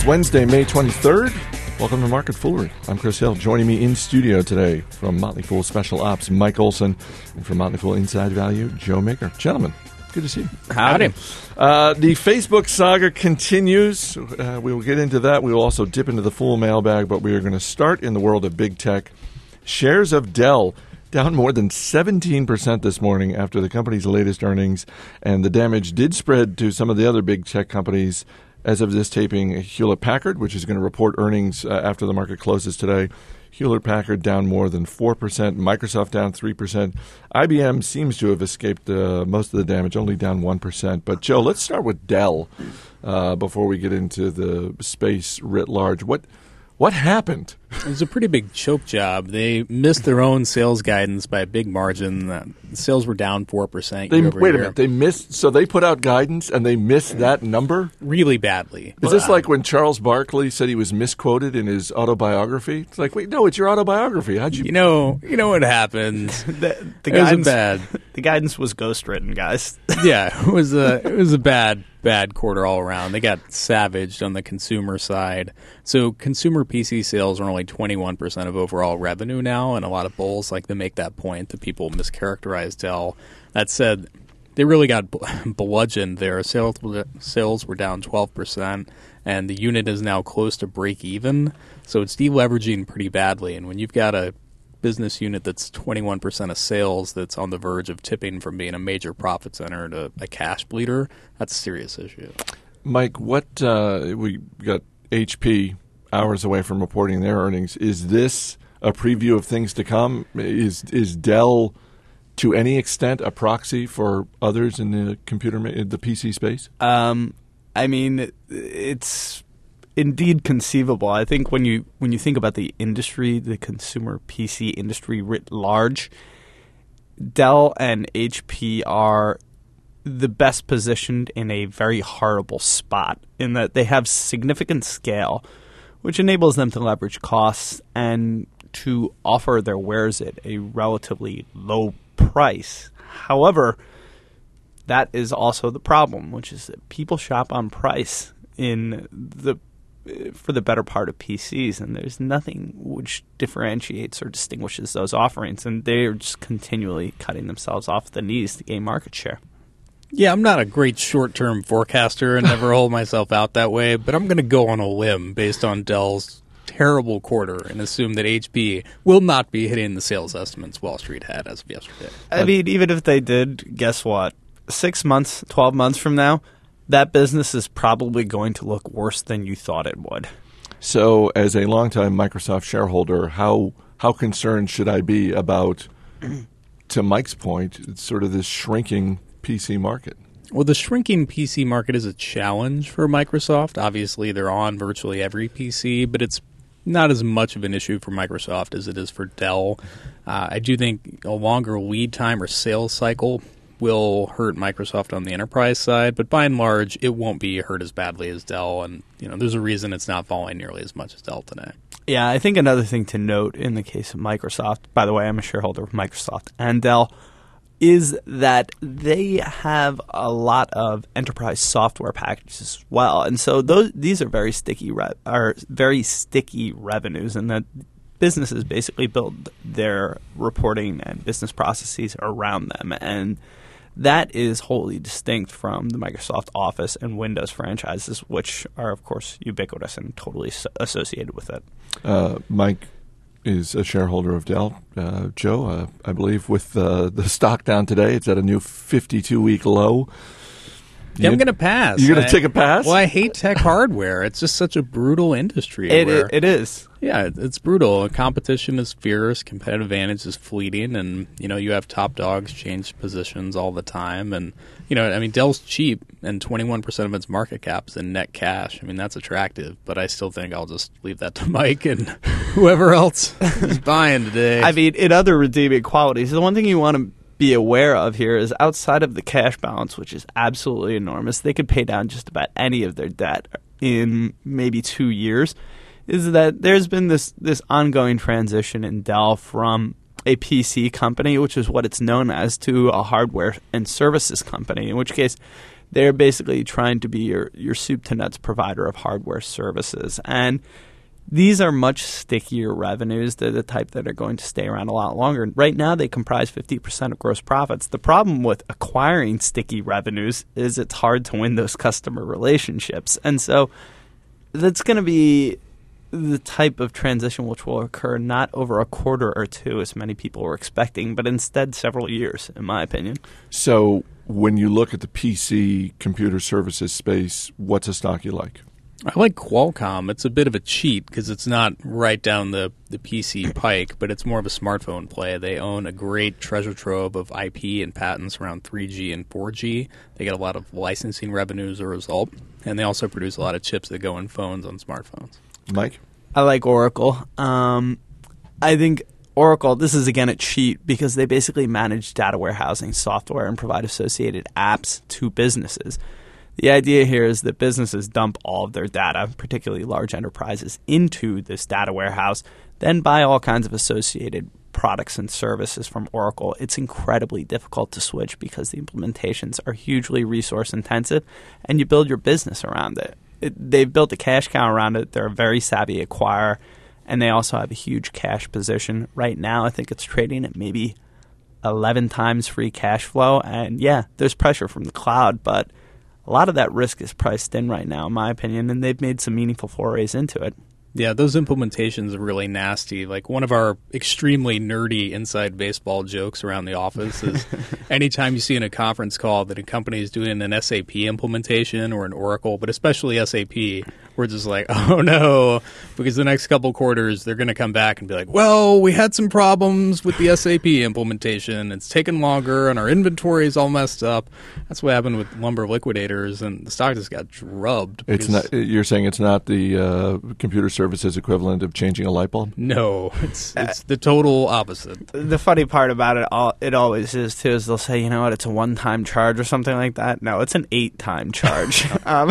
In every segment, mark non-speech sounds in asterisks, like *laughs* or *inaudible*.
It's Wednesday, May 23rd. Welcome to Market Foolery. I'm Chris Hill. Joining me in studio today from Motley Fool Special Ops, Mike Olson, and from Motley Fool Inside Value, Joe Magyer. Gentlemen, good to see you. Howdy. Uh, the Facebook saga continues. Uh, we will get into that. We will also dip into the Fool mailbag, but we are going to start in the world of big tech. Shares of Dell down more than 17% this morning after the company's latest earnings, and the damage did spread to some of the other big tech companies. As of this taping, Hewlett Packard, which is going to report earnings uh, after the market closes today, Hewlett Packard down more than 4%, Microsoft down 3%. IBM seems to have escaped uh, most of the damage, only down 1%. But, Joe, let's start with Dell uh, before we get into the space writ large. What what happened? It was a pretty big choke job. They missed their own sales guidance by a big margin. Uh, sales were down four percent. They, wait a minute. They missed. So they put out guidance and they missed that number really badly. Is this like when Charles Barkley said he was misquoted in his autobiography? It's like, wait, no, it's your autobiography. How'd you? You know, you know what happened. *laughs* the, the *laughs* it guidance, was bad. *laughs* The guidance was ghostwritten, guys. yeah, it was a it was a bad bad quarter all around. They got savaged on the consumer side. So consumer PC sales are only 21% of overall revenue now, and a lot of bulls like to make that point that people mischaracterize Dell. That said, they really got *laughs* bludgeoned there. Sales sales were down 12%, and the unit is now close to break even. So it's deleveraging pretty badly. And when you've got a business unit that's 21% of sales that's on the verge of tipping from being a major profit center to a cash bleeder, that's a serious issue. Mike, what uh, we got HP hours away from reporting their earnings. Is this a preview of things to come? Is is Dell to any extent a proxy for others in the computer the PC space? Um, I mean, it's indeed conceivable. I think when you when you think about the industry, the consumer PC industry writ large, Dell and HP are the best positioned in a very horrible spot in that they have significant scale, which enables them to leverage costs and to offer their wares at a relatively low price. However, that is also the problem, which is that people shop on price in the for the better part of PCs, and there's nothing which differentiates or distinguishes those offerings, and they're just continually cutting themselves off the knees to gain market share. Yeah, I'm not a great short term forecaster and never *laughs* hold myself out that way, but I'm going to go on a limb based on Dell's terrible quarter and assume that HP will not be hitting the sales estimates Wall Street had as of yesterday. I mean, even if they did, guess what? Six months, 12 months from now, that business is probably going to look worse than you thought it would. So, as a longtime Microsoft shareholder, how how concerned should I be about, to Mike's point, sort of this shrinking PC market? Well, the shrinking PC market is a challenge for Microsoft. Obviously, they're on virtually every PC, but it's not as much of an issue for Microsoft as it is for Dell. Uh, I do think a longer lead time or sales cycle will hurt Microsoft on the enterprise side, but by and large, it won't be hurt as badly as Dell. And you know, there's a reason it's not falling nearly as much as Dell today. Yeah, I think another thing to note in the case of Microsoft, by the way, I'm a shareholder of Microsoft and Dell, is that they have a lot of enterprise software packages as well, and so those these are very sticky re- are very sticky revenues, and that businesses basically build their reporting and business processes around them, and that is wholly distinct from the Microsoft Office and Windows franchises, which are, of course, ubiquitous and totally associated with it. Uh, Mike is a shareholder of Dell. Uh, Joe, uh, I believe, with uh, the stock down today, it's at a new 52 week low. Yeah, I'm going to pass. You're going to take a pass? Well, I hate tech hardware. It's just such a brutal industry. It, it, it is. Yeah, it's brutal. Competition is fierce. Competitive advantage is fleeting, and you know you have top dogs change positions all the time. And you know, I mean, Dell's cheap, and 21 percent of its market cap is in net cash. I mean, that's attractive. But I still think I'll just leave that to *laughs* Mike and whoever else is *laughs* buying today. I mean, in other redeeming qualities, the one thing you want to be aware of here is outside of the cash balance, which is absolutely enormous, they could pay down just about any of their debt in maybe two years. Is that there's been this this ongoing transition in Dell from a PC company, which is what it's known as, to a hardware and services company. In which case, they're basically trying to be your your soup to nuts provider of hardware services and these are much stickier revenues. They're the type that are going to stay around a lot longer. Right now, they comprise 50% of gross profits. The problem with acquiring sticky revenues is it's hard to win those customer relationships. And so that's going to be the type of transition which will occur not over a quarter or two, as many people were expecting, but instead several years, in my opinion. So, when you look at the PC computer services space, what's a stock you like? I like Qualcomm. It's a bit of a cheat because it's not right down the, the PC pike, but it's more of a smartphone play. They own a great treasure trove of IP and patents around 3G and 4G. They get a lot of licensing revenue as a result, and they also produce a lot of chips that go in phones on smartphones. Mike? I like Oracle. Um, I think Oracle, this is again a cheat because they basically manage data warehousing software and provide associated apps to businesses. The idea here is that businesses dump all of their data, particularly large enterprises, into this data warehouse, then buy all kinds of associated products and services from Oracle. It's incredibly difficult to switch because the implementations are hugely resource intensive and you build your business around it. it they've built a cash cow around it. They're a very savvy acquirer and they also have a huge cash position. Right now, I think it's trading at maybe 11 times free cash flow. And yeah, there's pressure from the cloud, but a lot of that risk is priced in right now, in my opinion, and they've made some meaningful forays into it. Yeah, those implementations are really nasty. Like one of our extremely nerdy inside baseball jokes around the office is *laughs* anytime you see in a conference call that a company is doing an SAP implementation or an Oracle, but especially SAP, we're just like, *laughs* oh no, because the next couple quarters they're going to come back and be like, well, we had some problems with the SAP implementation. It's taken longer, and our inventory is all messed up. That's what happened with Lumber Liquidators, and the stock just got drubbed. It's not. You're saying it's not the uh, computer services equivalent of changing a light bulb? No, it's it's the total opposite. The funny part about it, all, it always is too, is they'll say, you know what, it's a one-time charge or something like that. No, it's an eight-time charge. *laughs* um,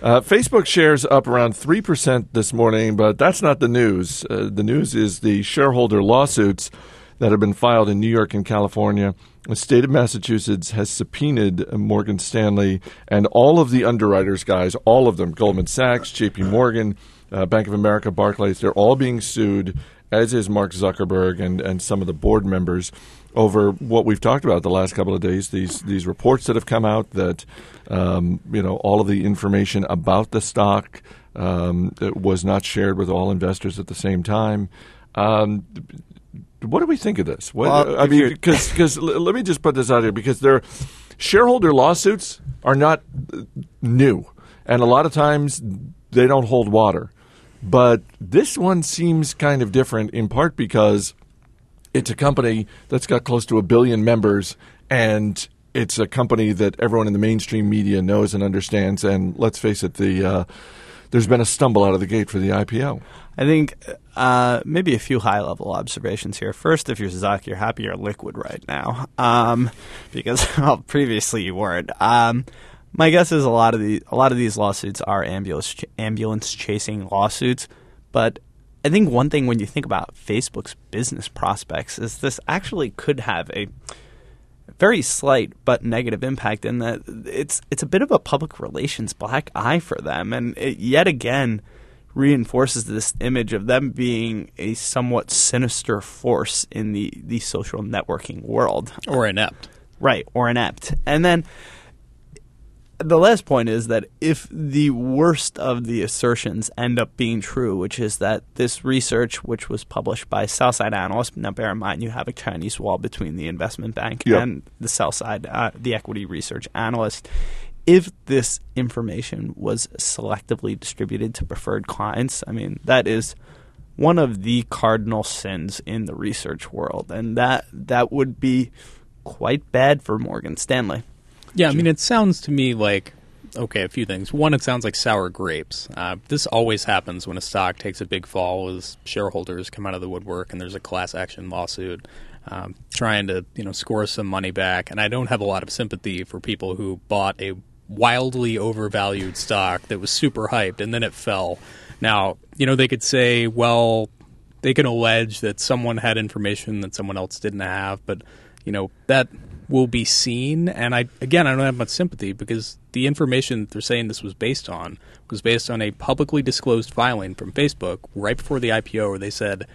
Uh, Facebook shares up around 3% this morning, but that's not the news. Uh, the news is the shareholder lawsuits that have been filed in New York and California. The state of Massachusetts has subpoenaed Morgan Stanley and all of the underwriters, guys, all of them Goldman Sachs, JP Morgan, uh, Bank of America, Barclays, they're all being sued, as is Mark Zuckerberg and, and some of the board members over what we've talked about the last couple of days. These these reports that have come out that um, you know all of the information about the stock um, was not shared with all investors at the same time. Um, what do we think of this? What, Well, I mean, because let me just put this out here because their shareholder lawsuits are not uh, new, and a lot of times they don't hold water. But this one seems kind of different, in part because it's a company that's got close to a billion members, and it's a company that everyone in the mainstream media knows and understands. And let's face it, the uh, there's been a stumble out of the gate for the IPO. I think uh, maybe a few high level observations here. First, if you're Zuck, you're happy you're liquid right now um, because *laughs* well, previously you weren't. Um, my guess is a lot of the a lot of these lawsuits are ambulance ch- ambulance chasing lawsuits, but I think one thing when you think about Facebook's business prospects is this actually could have a very slight but negative impact in that it's it's a bit of a public relations black eye for them, and it yet again reinforces this image of them being a somewhat sinister force in the the social networking world, Or inept. right, or inept. And then the last point is that if the worst of the assertions end up being true, which is that this research, which was published by sell side analysts, now bear in mind you have a Chinese wall between the investment bank Yep. and the sell side, uh, the equity research analyst. If this information was selectively distributed to preferred clients, I mean, that is one of the cardinal sins in the research world, and that that would be quite bad for Morgan Stanley. Yeah, I mean, it sounds to me like okay. A few things. One, it sounds like sour grapes. Uh, this always happens when a stock takes a big fall, as shareholders come out of the woodwork, and there's a class action lawsuit um, trying to you know score some money back. And I don't have a lot of sympathy for people who bought a wildly overvalued stock that was super hyped and then it fell. Now, you know, they could say, well, they can allege that someone had information that someone else didn't have, but you know that will be seen. And I again, I don't have much sympathy because the information they're saying this was based on was based on a publicly disclosed filing from Facebook right before the IPO, where they said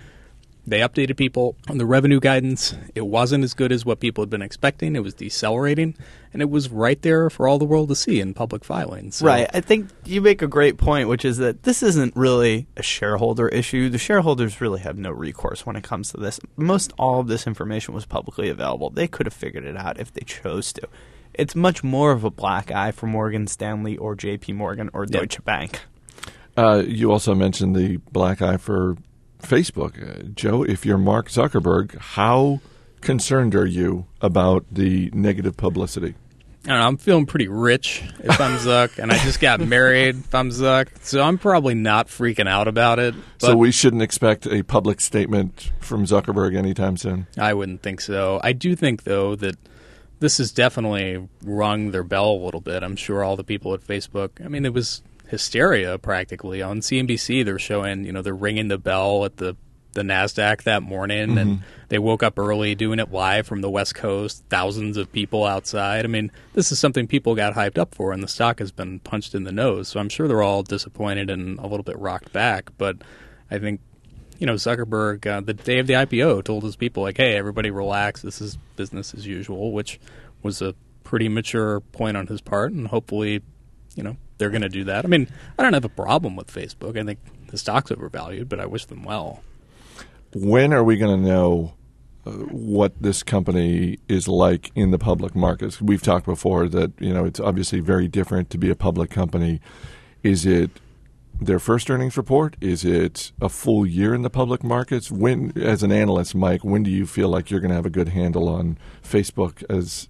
they updated people on the revenue guidance. It wasn't as good as what people had been expecting. It was decelerating, and it was right there for all the world to see in public filings. So, Right. I think you make a great point, which is that this isn't really a shareholder issue. The shareholders really have no recourse when it comes to this. Most all of this information was publicly available. They could have figured it out if they chose to. It's much more of a black eye for Morgan Stanley or JP Morgan or Yeah. Deutsche Bank. Uh, you also mentioned the black eye for Facebook. Uh, Joe, if you're Mark Zuckerberg, how concerned are you about the negative publicity? I don't know, I'm feeling pretty rich if I'm *laughs* Zuck, and I just got married if I'm Zuck, so I'm probably not freaking out about it. So we shouldn't expect a public statement from Zuckerberg anytime soon. I wouldn't think so. I do think, though, that this has definitely rung their bell a little bit. I'm sure all the people at Facebook, I mean, it was hysteria practically. On CNBC, they're showing, you know, they're ringing the bell at the, the NASDAQ that morning, and they woke up early doing it live from the West Coast, thousands of people outside. I mean, this is something people got hyped up for, and the stock has been punched in the nose. So I'm sure they're all disappointed and a little bit rocked back, but I think you know, Zuckerberg, uh, the day of the IPO, told his people, like, hey, everybody relax. This is business as usual, which was a pretty mature point on his part. And hopefully, you know, they're going to do that. I mean, I don't have a problem with Facebook. I think the stock's overvalued, but I wish them well. When are we going to know uh, what this company is like in the public markets? We've talked before that you know it's obviously very different to be a public company. Is it their first earnings report? Is it a full year in the public markets? When, as an analyst, Mike, when do you feel like you're going to have a good handle on Facebook as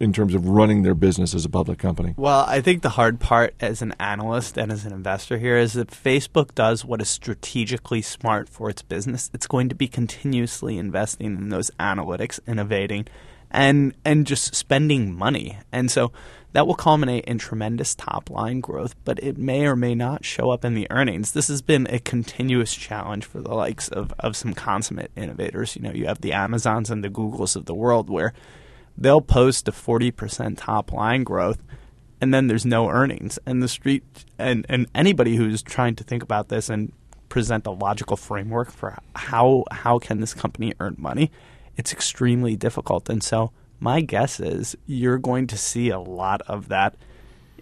in terms of running their business as a public company? Well, I think the hard part as an analyst and as an investor here is that Facebook does what is strategically smart for its business. It's going to be continuously investing in those analytics, innovating, and and just spending money. And so that will culminate in tremendous top line growth, but it may or may not show up in the earnings. This has been a continuous challenge for the likes of, of some consummate innovators. You know, you have the Amazons and the Googles of the world where they'll post a 40% top line growth and then there's no earnings. And the street and, and anybody who's trying to think about this and present a logical framework for how how can this company earn money it's extremely difficult. And so my guess is you're going to see a lot of that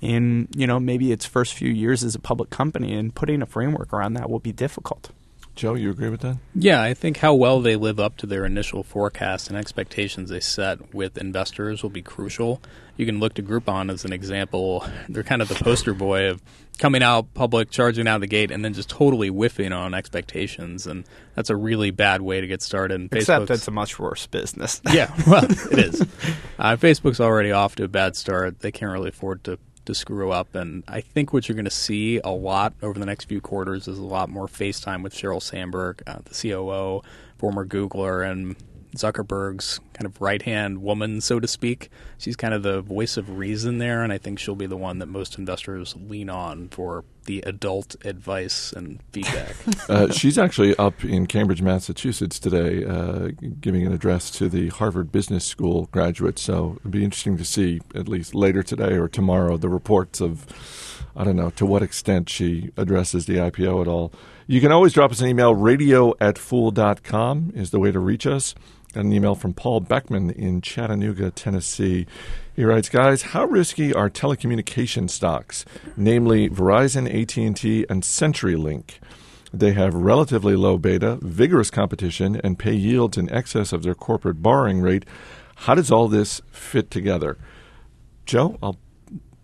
in you know maybe its first few years as a public company and putting a framework around that will be difficult Joe, you agree with that? Yeah, I think how well they live up to their initial forecasts and expectations they set with investors will be crucial. You can look to Groupon as an example. They're kind of the poster boy of coming out public, charging out the gate, and then just totally whiffing on expectations. And that's a really bad way to get started. And except Facebook's- it's a much worse business yeah, well, it *laughs* is. Uh, Facebook's already off to a bad start. They can't really afford to to screw up, and I think what you're going to see a lot over the next few quarters is a lot more FaceTime with Sheryl Sandberg, uh, the COO, former Googler, and Zuckerberg's kind of right hand woman, so to speak. She's kind of the voice of reason there, and I think she'll be the one that most investors lean on for the adult advice and feedback. *laughs* Uh, she's actually up in Cambridge, Massachusetts today, uh, giving an address to the Harvard Business School graduates. So it'd be interesting to see, at least later today or tomorrow, the reports of, I don't know, to what extent she addresses the IPO at all. You can always drop us an email. Radio at fool.com is the way to reach us. Got an email from Paul Beckman in Chattanooga, Tennessee. He writes, "Guys, how risky are telecommunication stocks, namely Verizon, AT&T, and CenturyLink? They have relatively low beta, vigorous competition, and pay yields in excess of their corporate borrowing rate. How does all this fit together?" Joe, I'll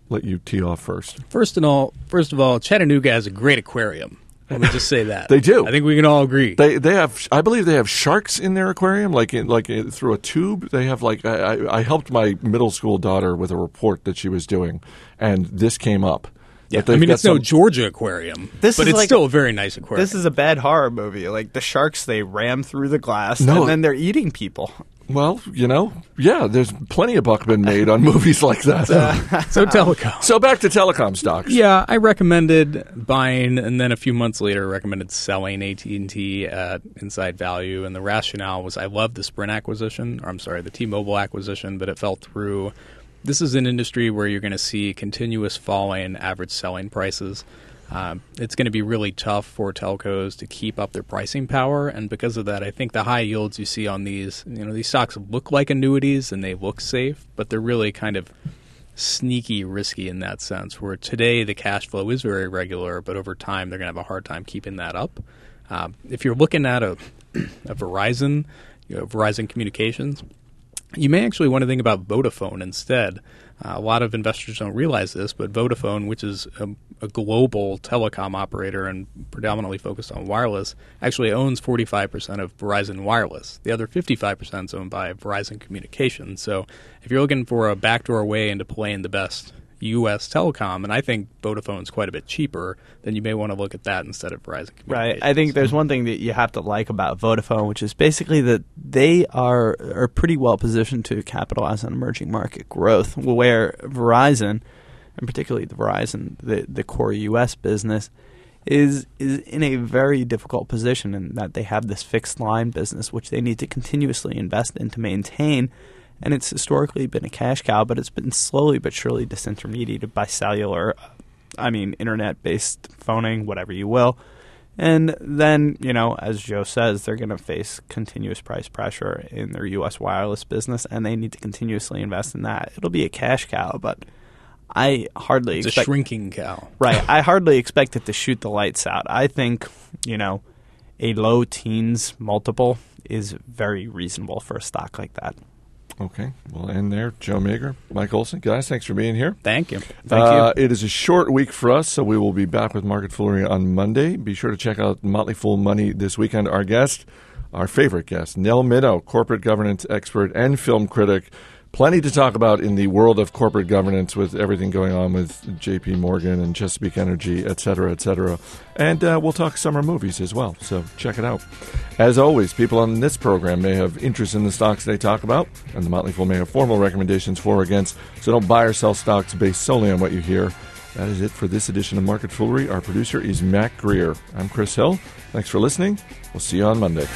let you tee off first. First of all, first of all, Chattanooga has a great aquarium. Let me just say that *laughs* They do. I think we can all agree. They they have I believe they have sharks in their aquarium like in, like in, through a tube. They have like I, I- I helped my middle school daughter with a report that she was doing, and this came up. Yeah, I mean got it's no Georgia aquarium, This but is it's like- still a very nice aquarium. This is a bad horror movie. Like the sharks, they ram through the glass No. and then they're eating people. Well, you know, yeah, there's plenty of buck been made on *laughs* movies like that. *laughs* So telecom. so back to telecom stocks. Yeah, I recommended buying, and then a few months later, recommended selling AT and T at inside value. And the rationale was, I love the Sprint acquisition, or I'm sorry, the T-Mobile acquisition, but it fell through. This is an industry where you're going to see continuous falling average selling prices. Um, it's going to be really tough for telcos to keep up their pricing power, and because of that, I think the high yields you see on these, you know, these stocks look like annuities and they look safe, but they're really kind of sneaky risky in that sense. Where today the cash flow is very regular, but over time they're going to have a hard time keeping that up. Um, if you're looking at a, *clears throat* a Verizon, you know, Verizon Communications, you may actually want to think about Vodafone instead. Uh, a lot of investors don't realize this, but Vodafone, which is a, a, global telecom operator and predominantly focused on wireless, actually owns 45% of Verizon Wireless. The other 55% is owned by Verizon Communications. So if you're looking for a backdoor way into playing the best U.S. telecom, and I think Vodafone's quite a bit cheaper, then you may want to look at that instead of Verizon. Right. I think there's one thing that you have to like about Vodafone, which is basically that they are are pretty well positioned to capitalize on emerging market growth, where Verizon, and particularly the Verizon, the the core U.S. business. Is is in a very difficult position in that they have this fixed line business which they need to continuously invest in to maintain and it's historically been a cash cow, but it's been slowly but surely disintermediated by cellular, I mean, internet based phoning, whatever you will. And then, you know, as Joe says, they're going to face continuous price pressure in their U.S. wireless business, and they need to continuously invest in that. It'll be a cash cow, but I hardly it's expect a shrinking cow. Right. *laughs* I hardly expect it to shoot the lights out. I think, you know, a low teens multiple is very reasonable for a stock like that. Okay, we'll end there. Joe Magyer, Mike Olson, guys, thanks for being here. Thank you. Thank uh, you. It is a short week for us, so we will be back with Market Foolery on Monday. Be sure to check out Motley Fool Money this weekend. Our guest, our favorite guest, Nell Minow, corporate governance expert and film critic plenty to talk about in the world of corporate governance with everything going on with JP Morgan and Chesapeake Energy, et cetera, et cetera. And uh, we'll talk summer movies as well, so check it out. As always, people on this program may have interest in the stocks they talk about, and the Motley Fool may have formal recommendations for or against, so don't buy or sell stocks based solely on what you hear. That is it for this edition of Market Foolery. Our producer is Mac Greer. I'm Chris Hill. Thanks for listening. We'll see you on Monday.